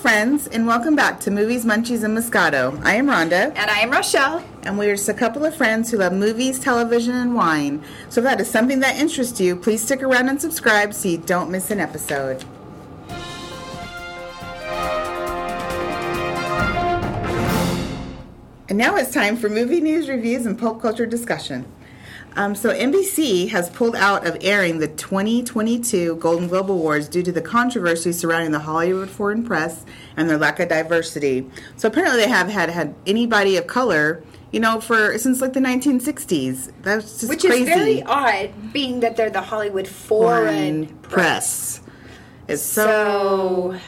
friends, and welcome back to Movies, Munchies, and Moscato. I am Rhonda, And I am Rochelle. and we're just a couple of friends who love movies, television, and wine. So if that is something that interests you, please stick around and subscribe so you don't miss an episode. And now it's time for movie news, reviews, and pulp culture discussion. Um, so NBC has pulled out of airing the 2022 Golden Globe Awards due to the controversy surrounding the Hollywood Foreign Press and their lack of diversity. So apparently they have had had anybody of color, you know, for since like the 1960s. That's just Which crazy. is very odd, being that they're the Hollywood Foreign, Press. It's so, So,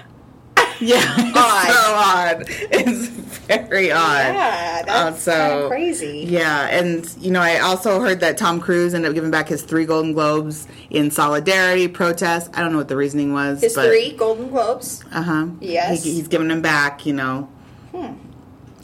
yeah, odd. it's so odd. It's very odd. yeah, that's Uh, so crazy. Yeah, and you know, I also heard that Tom Cruise ended up giving back his three Golden Globes in solidarity protest. I don't know what the reasoning was. His but, three Golden Globes. Uh huh. Yes. He, he's giving them back. You know, Hmm.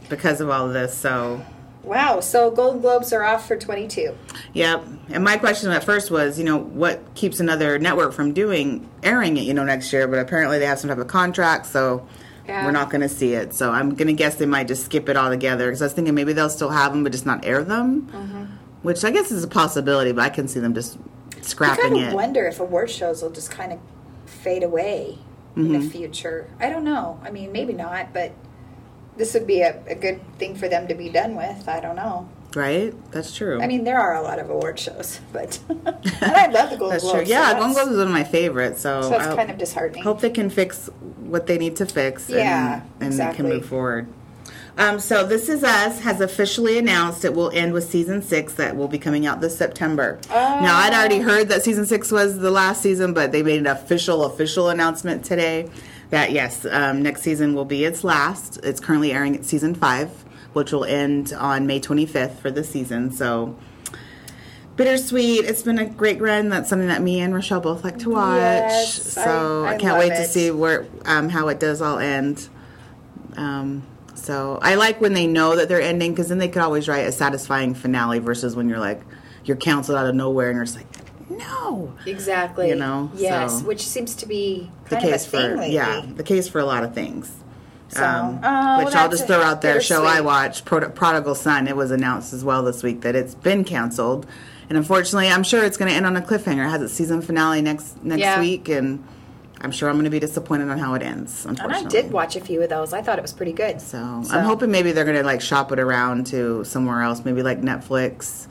because of all of this. So, Wow, so Golden Globes are off for 22. yep. And my question at first was, you know, what keeps another network from doing airing it? You know, next year. But apparently they have some type of contract, so. Yeah. We're not going to see it, so I'm going to guess they might just skip it altogether. Because I was thinking maybe they'll still have them, but just not air them, Mm-hmm. which I guess is a possibility. But I can see them just scrapping it. I kind of it. wonder if award shows will just kind of fade away in Mm-hmm. the future. I don't know. I mean, maybe not, but this would be a, a good thing for them to be done with. I don't know. Right? That's true. I mean, there are a lot of award shows, but and I love the Golden that's Globes. true. Yeah, so Golden Globes is one of my favorites. So, So it's kind of disheartening. hope they can fix what they need to fix. Yeah, and, and exactly. can move forward. Um, so, This Is Us has officially announced it will end with season six that will be coming out this September. Now, I'd already heard that season six was the last season, but they made an official, official announcement today that yes, um, next season will be its last. It's currently airing at season five, which will end on May 25th for the season. So, bittersweet. It's been a great run. That's something that me and Rochelle both like to watch. Yes, so I- I, I can't wait to see where um, how it does all end. Um, so I like when they know that they're ending because then they could always write a satisfying finale versus when you're like you're canceled out of nowhere and you're just like no. Exactly. You know, Yes, so- which seems to be The kind of a case for yeah, the case for a lot of things. So, Um, oh, which I'll just throw out there. Show I watch, Prod- Prodigal Son. It was announced as well this week that it's been canceled, and unfortunately, I'm sure it's going to end on a cliffhanger. It has its season finale next next Yeah. week, and I'm sure I'm going to be disappointed on how it ends. And Unfortunately, I did watch a few of those. I thought it was pretty good. So, So- I'm hoping maybe they're going to like shop it around to somewhere else, maybe like Netflix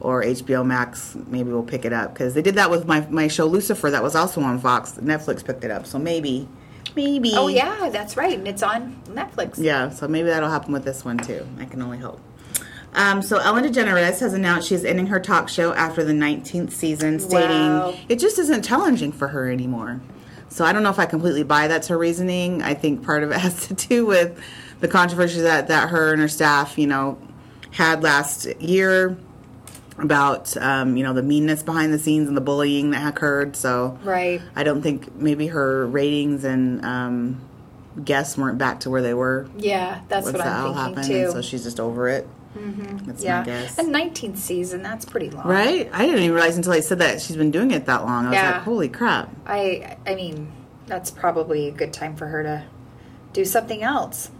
or HBO Max. Maybe we'll pick it up because they did that with my my show Lucifer. That was also on Fox. Netflix picked it up, so maybe, maybe. Oh yeah, that's right, and it's on Netflix. Yeah, so maybe that'll happen with this one too. I can only hope. Um, so Ellen DeGeneres has announced she's ending her talk show after the 19th season, stating Wow. it just isn't challenging for her anymore. So I don't know if I completely buy that's her reasoning. I think part of it has to do with the controversy that, that her and her staff, you know, had last year about, um, you know, the meanness behind the scenes and the bullying that occurred. So Right. I don't think maybe her ratings and um, guests weren't back to where they were Yeah, that's what I'm thinking happened, too. and so she's just over it. That's yeah, my guess. and 19th season. That's pretty long. right? I didn't even realize until I said that she's been doing it that long. I was Yeah. like, holy crap! I I mean, that's probably a good time for her to do something else.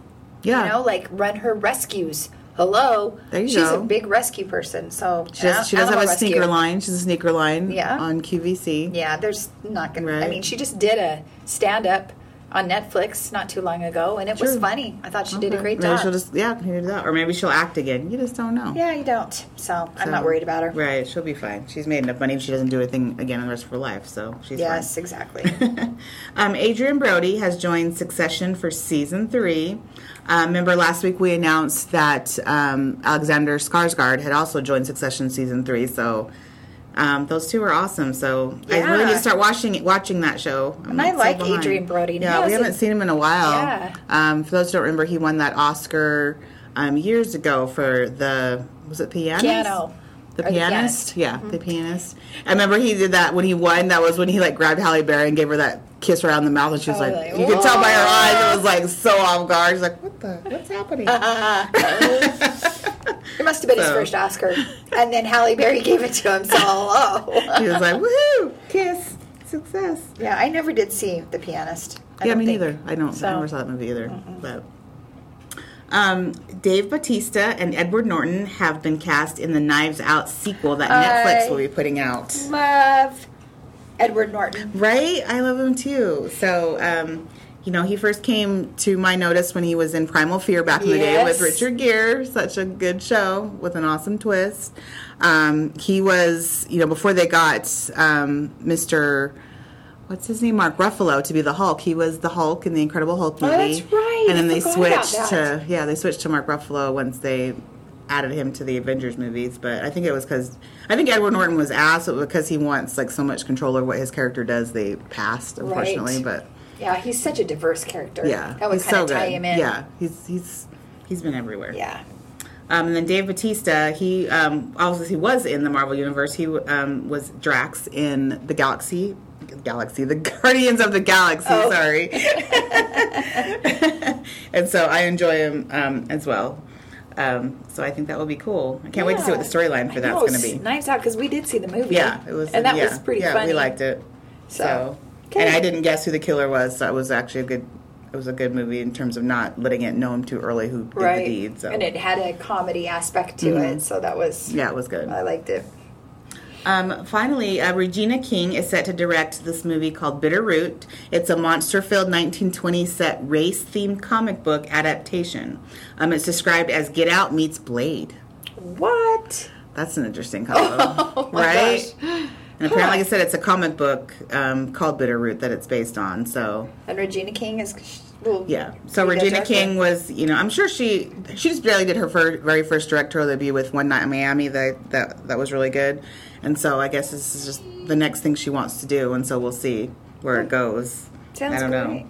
Yeah, You know, like run her rescues. Hello. There you She's go. a big rescue person, so she does. She does have a rescue. sneaker line. She's a sneaker line. Yeah. on QVC. Yeah, there's not gonna. I mean, she just did a stand up on Netflix not too long ago, and it was funny. I thought she did a Okay. great Maybe job. she'll just yeah, maybe do that, or maybe she'll act again. You just don't know. Yeah, you don't. So I'm not worried about her. Right, she'll be fine. She's made enough money. if She doesn't do anything again in the rest of her life, so she's Yes, fine. exactly. um, Adrien Brody has joined Succession for season three. Um, remember last week we announced that um, Alexander Skarsgård had also joined Succession season three. So um, those two are awesome. So I really need to start watching watching that show. I'm And I like. Adrien Brody. Yeah, we haven't seen him in a while. Yeah. Um, for those who don't remember, he won that Oscar um, years ago for the was it pianist? Piano. The Or the pianist, pianist. yeah, the pianist. I remember he did that when he won. That was when he like grabbed Halle Berry and gave her that kiss her around the mouth, and she was Oh, like, like, you could tell by her eyes, it was like so off guard. She's like, what the, what's happening? It must have been his first Oscar, and then Halle Berry gave it to him. So, oh, he was like, woohoo, kiss, success. yeah, I never did see The Pianist. I yeah, me think. neither. I don't. So- I never saw that movie either. But um, Dave Batista and Edward Norton have been cast in the Knives Out sequel that Netflix will be putting out. Love Edward Norton. Right? I love him too. So, um, you know, he first came to my notice when he was in Primal Fear back in the day with Richard Gere. Such a good show with an awesome twist. Um, he was, you know, before they got um, Mr. What's his name? Mark Ruffalo to be the Hulk. He was the Hulk in the Incredible Hulk movie. Oh, that's right. And then I they switched to yeah, they switched to Mark Ruffalo once they added him to the Avengers movies. But I think it was because I think Edward Norton was asked, because he wants like so much control over what his character does, they passed unfortunately. Right. But Yeah, he's such a diverse character. yeah, that would kind so of tie good. him in. Yeah, he's he's he's been everywhere. yeah. Um, and then Dave Batista, he um, also he was in the Marvel universe. He um, was Drax in the Galaxy, Galaxy, the Guardians of the Galaxy. Oh. Sorry. and so I enjoy him um, as well. Um, so I think that will be cool. I can't wait to see what the storyline for that's going to be. Knives Out because we did see the movie. Yeah, it was, and that yeah, was pretty yeah, funny. we liked it. So, okay. and I didn't guess who the killer was. So it was actually a good. It was a good movie in terms of not letting it know him too early who did right, the deed. So and it had a comedy aspect to Mhm. it, so that was yeah, it was good. I liked it. Um, finally, uh, Regina King is set to direct this movie called Bitterroot. It's a monster filled 1920s set race themed comic book adaptation. Um, it's described as Get Out meets Blade. What? That's an interesting combo, Oh right? gosh. And apparently, like I said, it's a comic book um, called Bitterroot that it's based on. So, And Regina King is well, yeah. So Regina. King was, you know, I'm sure she she just barely did her fir- very first directorial debut with One Night in Miami. That that that was really good. And so I guess this is just the next thing she wants to do. And so we'll see where it goes. Sounds I don't great. know.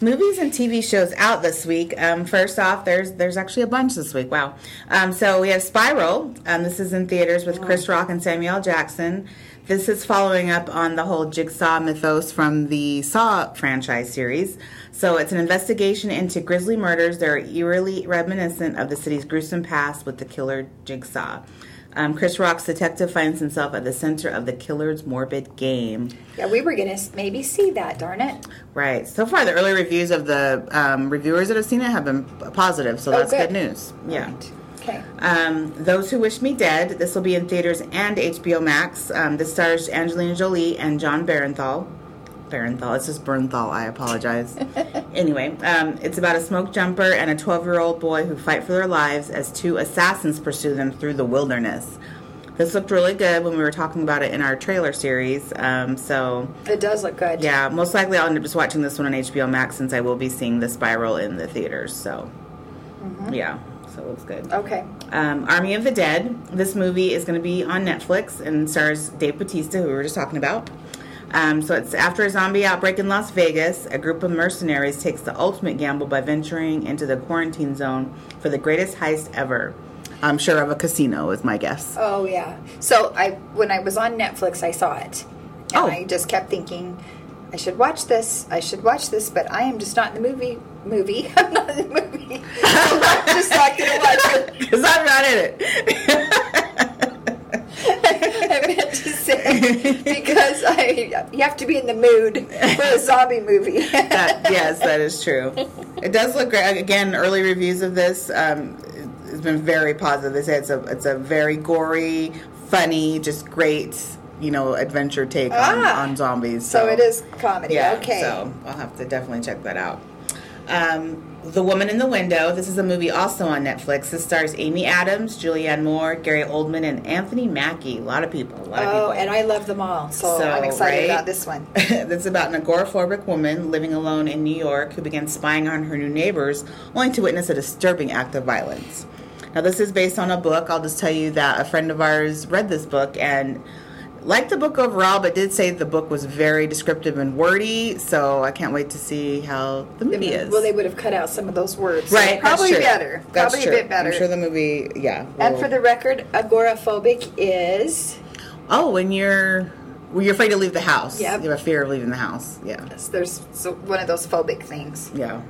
Movies and TV shows out this week. Um, first off, there's there's actually a bunch this week. Wow. Um, so we have Spiral. Um, this is in theaters with Chris Rock and Samuel Jackson. This is following up on the whole Jigsaw mythos from the Saw franchise series. So it's an investigation into grisly murders that are eerily reminiscent of the city's gruesome past with the killer Jigsaw. Um, Chris Rock's detective finds himself at the center of the killer's morbid game. Yeah, we were gonna maybe see that. Darn it! Right. So far, the early reviews of the um, reviewers that have seen it have been positive, so Oh, that's good. good. news. Yeah. Right. Okay. Um, Those Who Wish Me Dead. This will be in theaters and HBO Max. Um, this stars Angelina Jolie and John Barenthal. Barenthal. It's just Bernthal. I apologize. anyway, um, it's about a smoke jumper and a 12 year old boy who fight for their lives as two assassins pursue them through the wilderness. This looked really good when we were talking about it in our trailer series. Um, so, It does look good. yeah, most likely I'll end up just watching this one on HBO Max since I will be seeing The Spiral in the theaters. So, yeah, so it looks good. Okay. Um, Army of the Dead. This movie is going to be on Netflix and stars Dave Batista, who we were just talking about. Um, so it's after a zombie outbreak in Las Vegas, a group of mercenaries takes the ultimate gamble by venturing into the quarantine zone for the greatest heist ever. I'm sure of a casino is my guess. Oh yeah. So I when I was on Netflix, I saw it, and Oh. I just kept thinking, I should watch this. I should watch this, but I am just not in the movie. Movie. I'm not in the movie. I'm just not gonna watch it. Because I'm not in it. I meant to say because I you have to be in the mood for a zombie movie. that, yes, that is true. It does look great. Again, early reviews of this um, has been very positive. They say it's a it's a very gory, funny, just great, you know, adventure take on, Ah. on zombies. so it is comedy. Yeah. okay. So I'll have to definitely check that out. Um, the Woman in the Window. This is a movie also on Netflix. This stars Amy Adams, Julianne Moore, Gary Oldman, and Anthony Mackie. A lot of people. A lot of oh, people. Oh, and I love them all, so, So, I'm excited right? about this one. It's about an agoraphobic woman living alone in New York who begins spying on her new neighbors, only to witness a disturbing act of violence. Now, this is based on a book. I'll just tell you that a friend of ours read this book and liked the book overall, but did say the book was very descriptive and wordy. So I can't wait to see how the movie is. Well, they would have cut out some of those words. so right, probably better. That's probably true. a bit better. I'm sure the movie, yeah. and will- for the record, agoraphobic is oh, when you're when you're afraid to leave the house, Yeah, you have a fear of leaving the house. Yeah. there's so one of those phobic things. Yeah.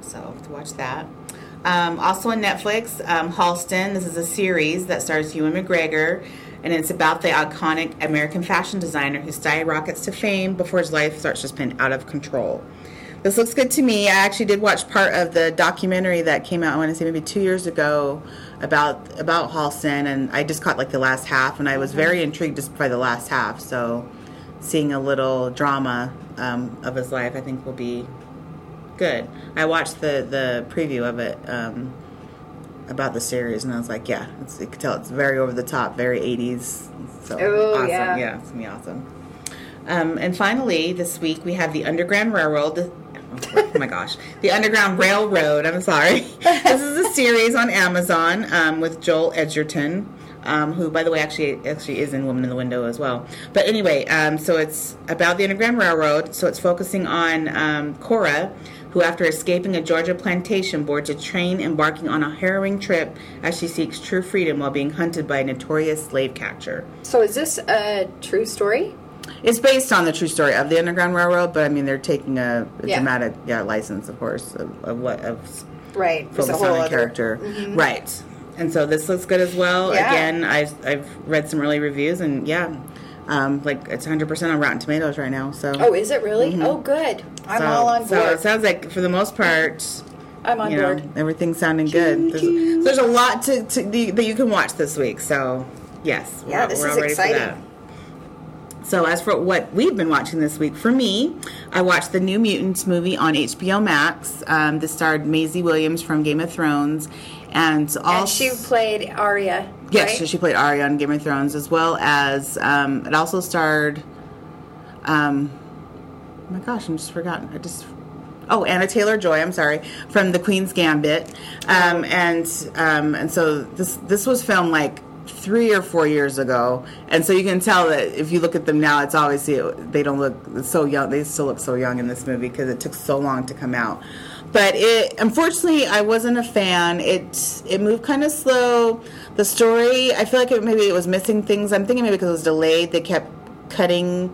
So to watch that. Um, also on Netflix, um, Halston. This is a series that stars Ewan McGregor, and it's about the iconic American fashion designer who skyrockets to fame before his life starts to spin out of control. This looks good to me. I actually did watch part of the documentary that came out. I want to say maybe two years ago about about Halston, and I just caught like the last half, and I was very intrigued just by the last half. So, seeing a little drama um, of his life, I think will be good. I watched the the preview of it um, about the series, and I was like, yeah, it's, you can tell it's very over the top, very '80s. So Oh, awesome, yeah. yeah, it's gonna be awesome. Um, and finally, this week we have the Underground Railroad. Oh my gosh, the Underground Railroad. I'm sorry. this is a series on Amazon um, with Joel Edgerton, um, who, by the way, actually actually is in Woman in the Window as well. But anyway, um, so it's about the Underground Railroad. So it's focusing on um, Cora, who, after escaping a Georgia plantation, boards a train embarking on a harrowing trip as she seeks true freedom while being hunted by a notorious slave catcher. So is this a true story? It's based on the true story of the Underground Railroad, but I mean they're taking a, a Yeah. dramatic yeah license, of course, of, of what of Right. Focus whole on a other- character, mm-hmm. right? And so this looks good as well. Yeah. Again, I've I've read some early reviews, and yeah, um, like it's 100 percent on Rotten Tomatoes right now. So Oh, is it really? Oh, good. I'm so, all on board. So it sounds like for the most part, I'm on you know, board. everything's sounding good. There's, there's a lot to, to that you can watch this week. So yes, Yeah, we're, this we're is all ready for exciting. that. So as for what we've been watching this week, for me, I watched the New Mutants movie on HBO Max. Um, this starred Maisie Williams from Game of Thrones, and also And she played Arya. Yes, right? so she played Arya on Game of Thrones, as well as um, it also starred. Um, oh my gosh, I'm just forgotten. I just. Oh, Anna Taylor Joy. I'm sorry, from The Queen's Gambit, um, and um, and so this this was filmed like three or four years ago, and so you can tell that if you look at them now, it's obviously they don't look so young. They still look so young in this movie because it took so long to come out. But it unfortunately I wasn't a fan. It it moved kind of slow. The story I feel like it, maybe it was missing things. I'm thinking maybe because it was delayed, they kept cutting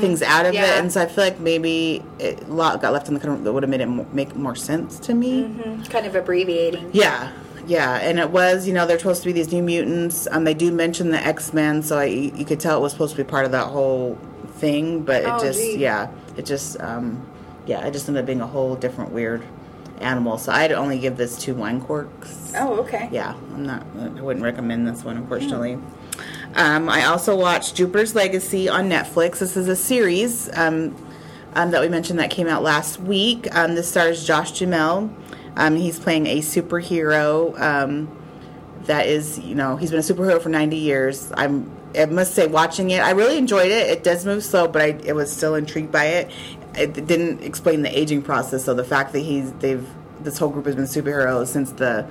things out of it, and so I feel like maybe it, a lot got left in the cut that would have made it mo- make more sense to me. kind of abbreviating. Yeah, yeah, and it was you know they're supposed to be these new mutants. Um, they do mention the X Men, so I, you could tell it was supposed to be part of that whole thing, but it Oh, just yeah, it just um, yeah, it just ended up being a whole different weird animal. So I'd only give this two wine corks. Oh, okay. Yeah, I'm not. I wouldn't recommend this one, unfortunately. Um, I also watched Jupiter's Legacy on Netflix. This is a series um, um, that we mentioned that came out last week. Um, this stars Josh Duhamel. Um, he's playing a superhero um, that is, you know, he's been a superhero for 90 years. I'm, I must say, watching it, I really enjoyed it. It does move slow, but I, it was still intrigued by it. It didn't explain the aging process, so the fact that he's they've this whole group has been superheroes since the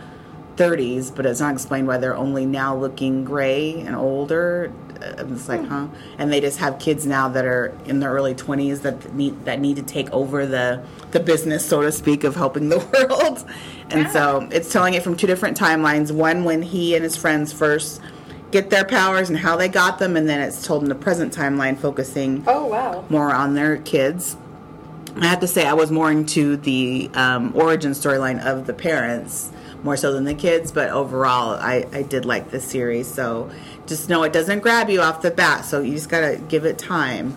30s, but it's not explained why they're only now looking gray and older. Uh, I'm like, huh? And they just have kids now that are in their early 20s that need that need to take over the the business, so to speak, of helping the world. And so it's telling it from two different timelines. One when he and his friends first get their powers and how they got them, and then it's told in the present timeline, focusing Oh, wow. more on their kids. I have to say, I was more into the um, origin storyline of the parents more so than the kids, but overall, I, I did like this series. So just know it doesn't grab you off the bat, so you just gotta give it time.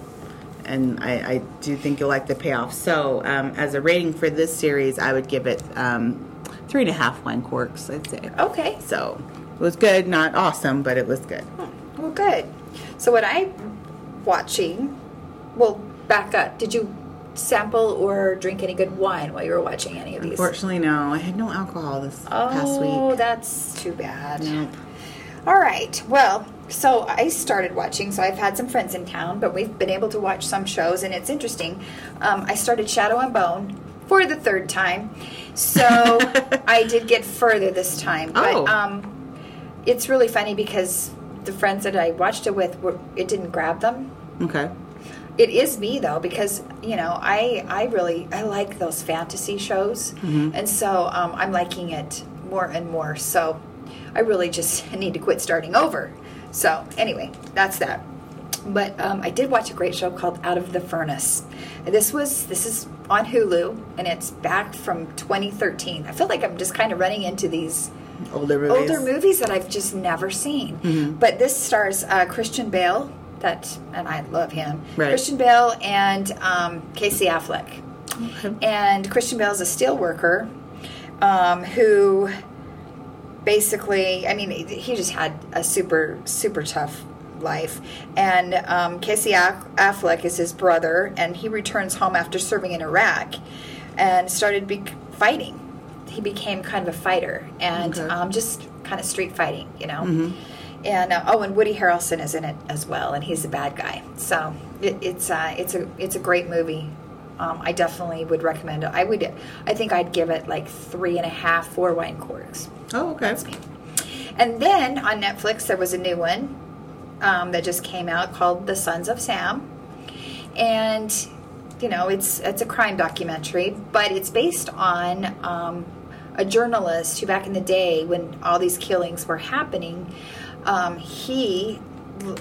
And I, I do think you'll like the payoff. So, um, as a rating for this series, I would give it um, three and a half wine corks, I'd say. Okay. So was good, not awesome, but it was good. Well, good. So, what I'm watching, well, back up. Did you sample or drink any good wine while you were watching any of these? Unfortunately, no, I had no alcohol this past week. Oh, that's too bad. Nope. All right. Well, so I started watching. So I've had some friends in town, but we've been able to watch some shows, and it's interesting. Um, I started Shadow and Bone for the third time, so I did get further this time. But Oh. um, it's really funny because the friends that I watched it with, were, it didn't grab them. Okay. It is me though because you know I I really I like those fantasy shows, and so um, I'm liking it more and more. So I really just need to quit starting over. So anyway, that's that. But um, I did watch a great show called Out of the Furnace. This was this is on Hulu and it's back from 2013. I feel like I'm just kind of running into these Older movies. older movies that I've just never seen. But this stars uh, Christian Bale, that and I love him. Right. Christian Bale and um, Casey Affleck. Okay. And Christian Bale is a steel worker um, who basically, I mean, he just had a super, super tough life. And um, Casey Affleck is his brother, and he returns home after serving in Iraq and started be- fighting. He became kind of a fighter and Okay. um, just kind of street fighting, you know. And uh, oh, and Woody Harrelson is in it as well, and he's the bad guy. So it, it's uh, it's a it's a great movie. Um, I definitely would recommend it. I would, I think I'd give it like three and a half, four wine corks. Oh, okay. And then on Netflix, there was a new one um, that just came out called The Sons of Sam, and you know it's it's a crime documentary, but it's based on um, a journalist who back in the day when all these killings were happening, um, he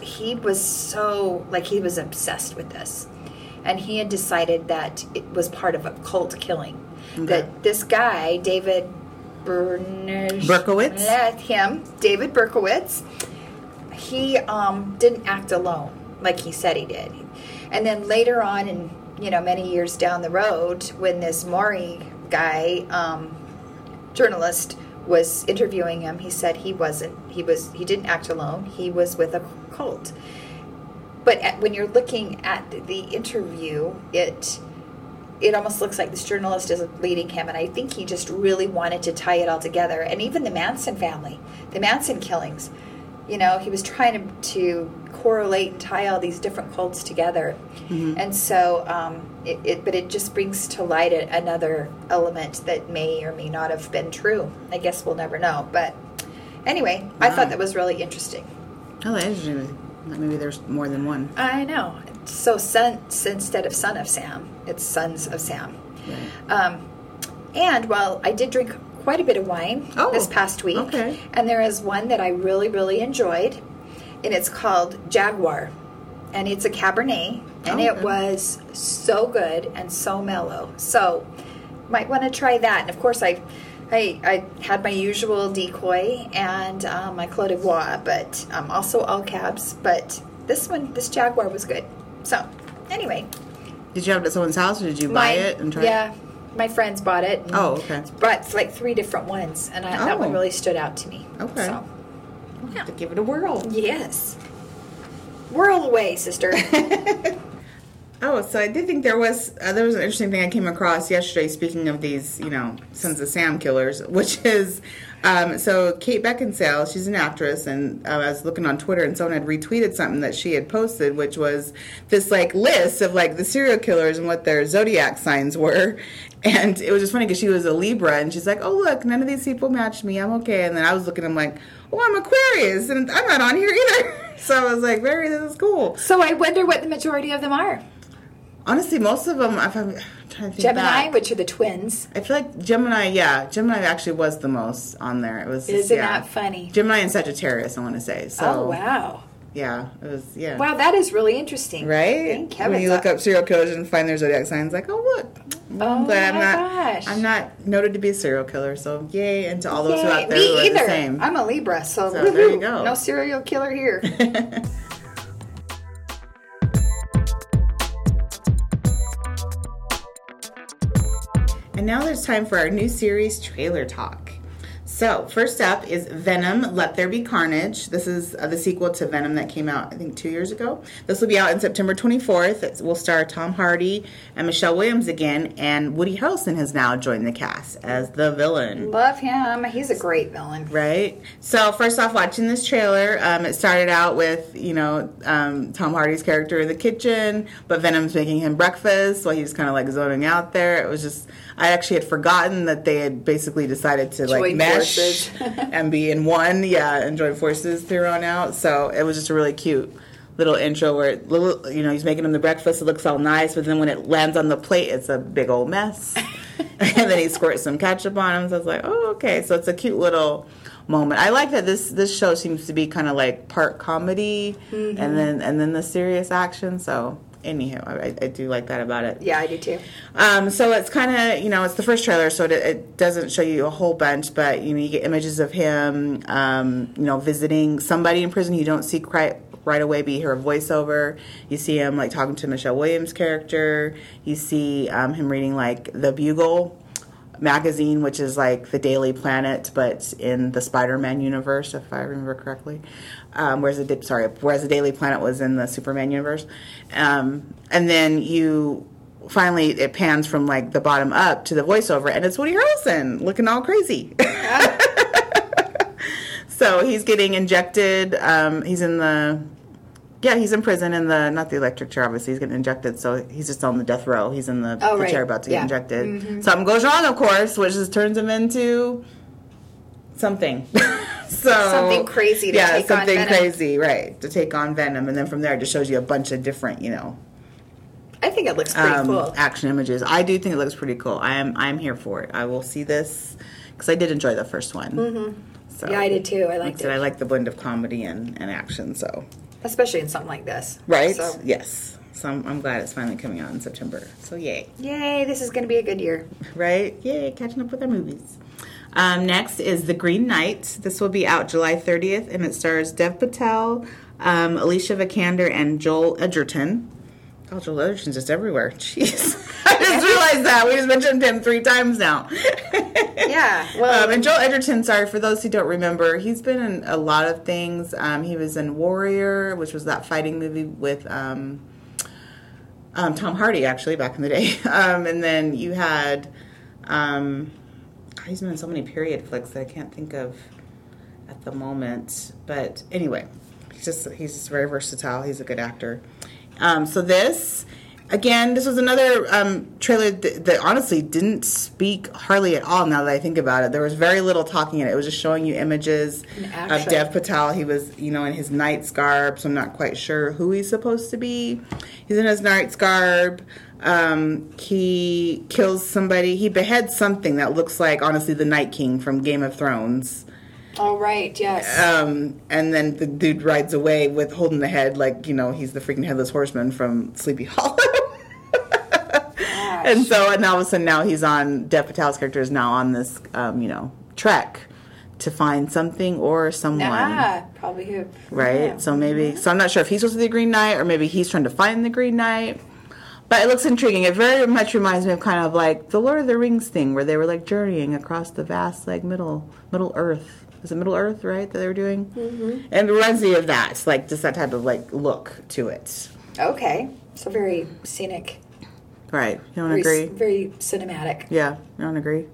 he was so like he was obsessed with this, and he had decided that it was part of a cult killing. That this guy David Bernish Berkowitz? let him David Berkowitz he um, didn't act alone like he said he did. And then later on, in you know many years down the road, when this Maury guy, um, journalist, was interviewing him, he said he wasn't. He was. He didn't act alone. He was with a cult. But at, when you're looking at the interview, it it almost looks like this journalist is leading him, and I think he just really wanted to tie it all together. And even the Manson family, the Manson killings, you know, he was trying to, to correlate and tie all these different cults together. And so, um, it, it, but it just brings to light another element that may or may not have been true. I guess we'll never know. But anyway, I thought that was really interesting. Oh, that is interesting. Maybe there's more than one. I know. So, sons instead of son of Sam, it's sons of Sam. Right. Um, and well, I did drink quite a bit of wine Oh, this past week. okay. And there is one that I really, really enjoyed, and it's called Jaguar. And it's a Cabernet, and Oh, it okay. was so good and so mellow. So, might want to try that. And of course, I. I, I had my usual decoy and um, my Clos du Bois, but um, also all cabs. But this one, this Jaguar was good. So, anyway, Did you have it at someone's house or did you buy my- it and try Yeah, my friends bought it. Oh, okay. Brought like three different ones, and I, that one oh. really stood out to me. Okay. So, it? To give it a whirl. yes. Whirl away, sister. Oh, so I did think there was uh, there was an interesting thing I came across yesterday. Speaking of these, you know, Sons of Sam killers, which is um, so Kate Beckinsale. She's an actress, and uh, I was looking on Twitter, and someone had retweeted something that she had posted, which was this like list of like the serial killers and what their zodiac signs were. And it was just funny because she was a Libra, and she's like, "Oh look, none of these people match me. I'm okay." And then I was looking, I'm like, "Oh, I'm Aquarius, and I'm not on here either." so I was like, "Very, this is cool." so I wonder what the majority of them are. Honestly, most of them, if I'm I'm trying to think Gemini, back. which are the twins. I feel like Gemini, yeah, Gemini actually was the most on there. It was, Isn't yeah. that funny? Gemini and Sagittarius, I want to say. So, oh wow, yeah, it was, yeah. wow, that is really interesting. Right? Thank when you look up serial killers and find their zodiac signs, like, oh look, well, I'm Oh glad I'm my not. gosh. I'm not noted to be a serial killer. So yay, and to all those who out there who me are either. the same. I'm a Libra, so, So there you go. no serial killer here. And now there's time for our new series trailer talk. So, first up is Venom Let There Be Carnage. This is uh, the sequel to Venom that came out, I think, two years ago. This will be out in September 24th. It will star Tom Hardy and Michelle Williams again, and Woody Harrelson has now joined the cast as the villain. Love him. He's a great villain. Right. So first off, watching this trailer, um, it started out with you know um, Tom Hardy's character in the kitchen, but Venom's making him breakfast while he's kind of like zoning out there. It was just I actually had forgotten that they had basically decided to like Join mesh and be in one, yeah, and join forces through on out. So it was just a really cute little intro where it, little you know he's making him the breakfast. It looks all nice, but then when it lands on the plate, it's a big old mess. and then he squirts some ketchup on him. So I was like, oh, okay. So it's a cute little moment. I like that this this show seems to be kind of like part comedy mm-hmm. and then and then the serious action. So anywho, I, I do like that about it. Yeah, I do too. Um, so it's kind of you know it's the first trailer, so it, it doesn't show you a whole bunch, but you know you get images of him, um, you know, visiting somebody in prison you don't see quite right away, but you hear a voiceover. You see him like talking to Michelle Williams' character. You see um, him reading like the Bugle magazine, which is like the Daily Planet, but in the Spider-Man universe, if I remember correctly. Um, whereas the sorry, whereas the Daily Planet was in the Superman universe, um, and then you finally it pans from like the bottom up to the voiceover, and it's Woody Harrelson looking all crazy. so he's getting injected. Um, he's in the yeah, he's in prison in the not the electric chair. Obviously, he's getting injected, so he's just on the death row. He's in the, Oh, the right. chair about to get Yeah. injected. Something goes wrong, of course, which just turns him into something. so Something crazy to yeah, take on something crazy, right? To take on Venom, and then from there, it just shows you a bunch of different, you know, I think it looks pretty um, cool. action images. I do think it looks pretty cool. I am I'm here for it. I will see this because I did enjoy the first one. Mm-hmm. So, Yeah, I did too. I like liked said, it. I like the blend of comedy and, and action. So Especially in something like this. right, So, yes. So I'm, I'm glad it's finally coming out in September. So yay, yay, this is going to be a good year. right? Yay, catching up with our movies. Um, next is The Green Knight. This will be out July 30th, and it stars Dev Patel, um, Alicia Vikander, and Joel Edgerton. Oh, Joel Edgerton's just everywhere. Jeez. Realized that. We just mentioned him three times now. Yeah, well, Um, and Joel Edgerton, sorry for those who don't remember, he's been in a lot of things. Um, he was in Warrior, which was that fighting movie with um, um, Tom Hardy, actually, back in the day. Um, and then you had, um, he's been in so many period flicks that I can't think of at the moment. But anyway, he's just he's just very versatile. He's a good actor. Um, so this. Again, this was another um, trailer that, that honestly didn't speak hardly at all. Now that I think about it, there was very little talking in it. It was just showing you images of. Dev Patel. He was, you know, in his knight's garb, so I'm not quite sure who he's supposed to be. He's in his knight's garb. Um, he kills somebody. He beheads something that looks like, honestly, the Night King from Game of Thrones. all right, yes. Um, and then the dude rides away with holding the head like, you know, he's the freaking headless horseman from Sleepy Hollow. And so, and all of a sudden now he's on, Dev Patel's character is now on this, um, you know, trek to find something or someone. ah, probably who. Right? Yeah. So maybe, so I'm not sure if he's supposed to be the Green Knight or maybe he's trying to find the Green Knight. But it looks intriguing. It very much reminds me of kind of like the Lord of the Rings thing where they were like journeying across the vast, like middle, Middle Earth. Is it Middle Earth, right, that they were doing? Mm-hmm. And it reminds me of that. Like just that type of like look to it. Okay, so very scenic. Right. You don't Very, agree? very cinematic. Yeah. You don't agree?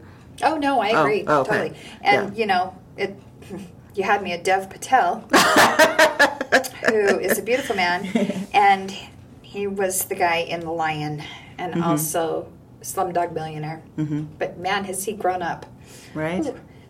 Oh no, I Oh, agree oh, okay. totally. And Yeah. you know, it. You had me at Dev Patel, who is a beautiful man, and he was the guy in The Lion, and Mm-hmm. also Slumdog Millionaire. Mm-hmm. But man, has he grown up! Right?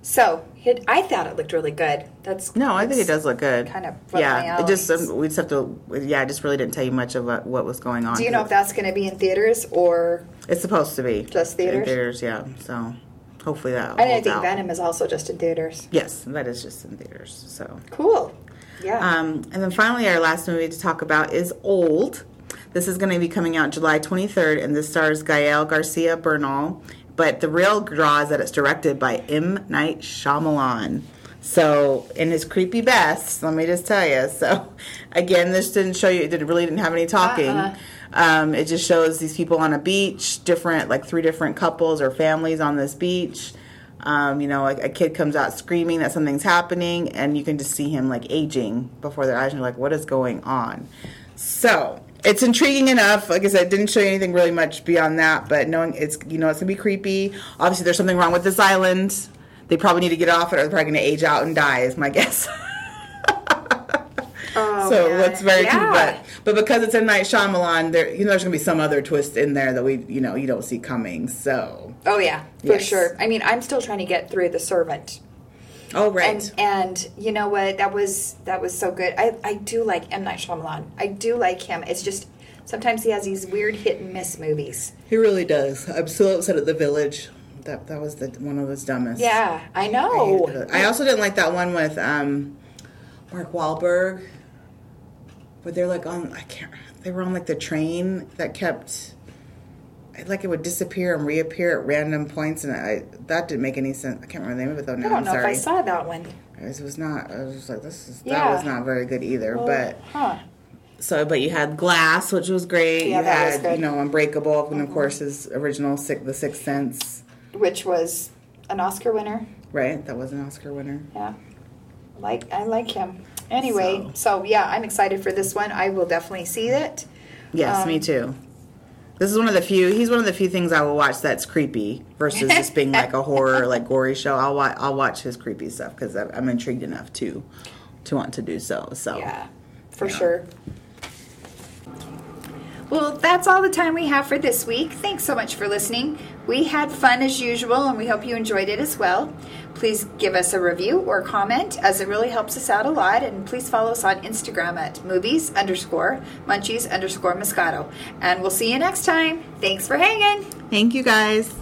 So it, I thought it looked really good. That's No, I think it does look good. kind of right up my yeah. It just um, we just have to. Yeah, I just really didn't tell you much of what, what was going on. Do you know if that's going to be in theaters or? It's supposed to be Just In theaters? theaters, yeah. So hopefully that. And I think out. Venom is also just in theaters. Yes, that is just in theaters. So, Cool. Yeah. um, and then finally, our last movie to talk about is Old. This is going to be coming out July 23rd, and this stars Gael Garcia Bernal. But the real draw is that it's directed by M. Night Shyamalan. So, in his creepy best, let me just tell you. So, again, this didn't show you. It didn't, really didn't have any talking. Uh-uh. Um, it just shows these people on a beach, different, like three different couples or families on this beach. Um, you know, a, a kid comes out screaming that something's happening, and you can just see him like aging before their eyes. And you're like, what is going on? So it's intriguing enough. Like I said, didn't show you anything really much beyond that, but knowing it's you know it's gonna be creepy. Obviously, there's something wrong with this island. They probably need to get off it, or they're probably gonna age out and die. Is my guess. Oh, so man. that's very Yeah. cute. But but because it's a night Shyamalan, there you know there's gonna be some other twist in there that we you know you don't see coming. So Oh yeah, for Yes. sure. I mean, I'm still trying to get through The Servant. Oh right. And and you know what? That was that was so good. I I do like M Night Shyamalan. I do like him. It's just sometimes he has these weird hit and miss movies. He really does. I'm still upset at the village. that that was the one of those dumbest. Yeah, I I, know. it. I also didn't like that one with um, Mark Wahlberg, where they're like on. I can't. They were on like the train that kept. Like it would disappear and reappear at random points, and I that didn't make any sense. I can't remember the name of it though. Now I don't am know sorry. if I saw that one. It was not. I was just like, this is Yeah. that was not very good either. but Huh. so, but you had Glass, which was great. Yeah, you that was had good. Mm-hmm. you know Unbreakable, and of course his original Six, The Sixth Sense. Which was an Oscar winner. Right, that was an Oscar winner. Yeah. Like I like him. Anyway, so, yeah, I'm excited for this one. I will definitely see it. Yes, Um, me too. This is one of the few. He's one of the few things I will watch that's creepy versus just being like a horror, like gory show. I'll watch. I'll watch his creepy stuff because I'm intrigued enough to to want to do so. So Yeah, for Yeah. sure. Well, that's all the time we have for this week. Thanks so much for listening. We had fun as usual, and we hope you enjoyed it as well. Please give us a review or comment, as it really helps us out a lot. And please follow us on Instagram at movies underscore munchies underscore moscato. And we'll see you next time. Thanks for hanging. thank you guys.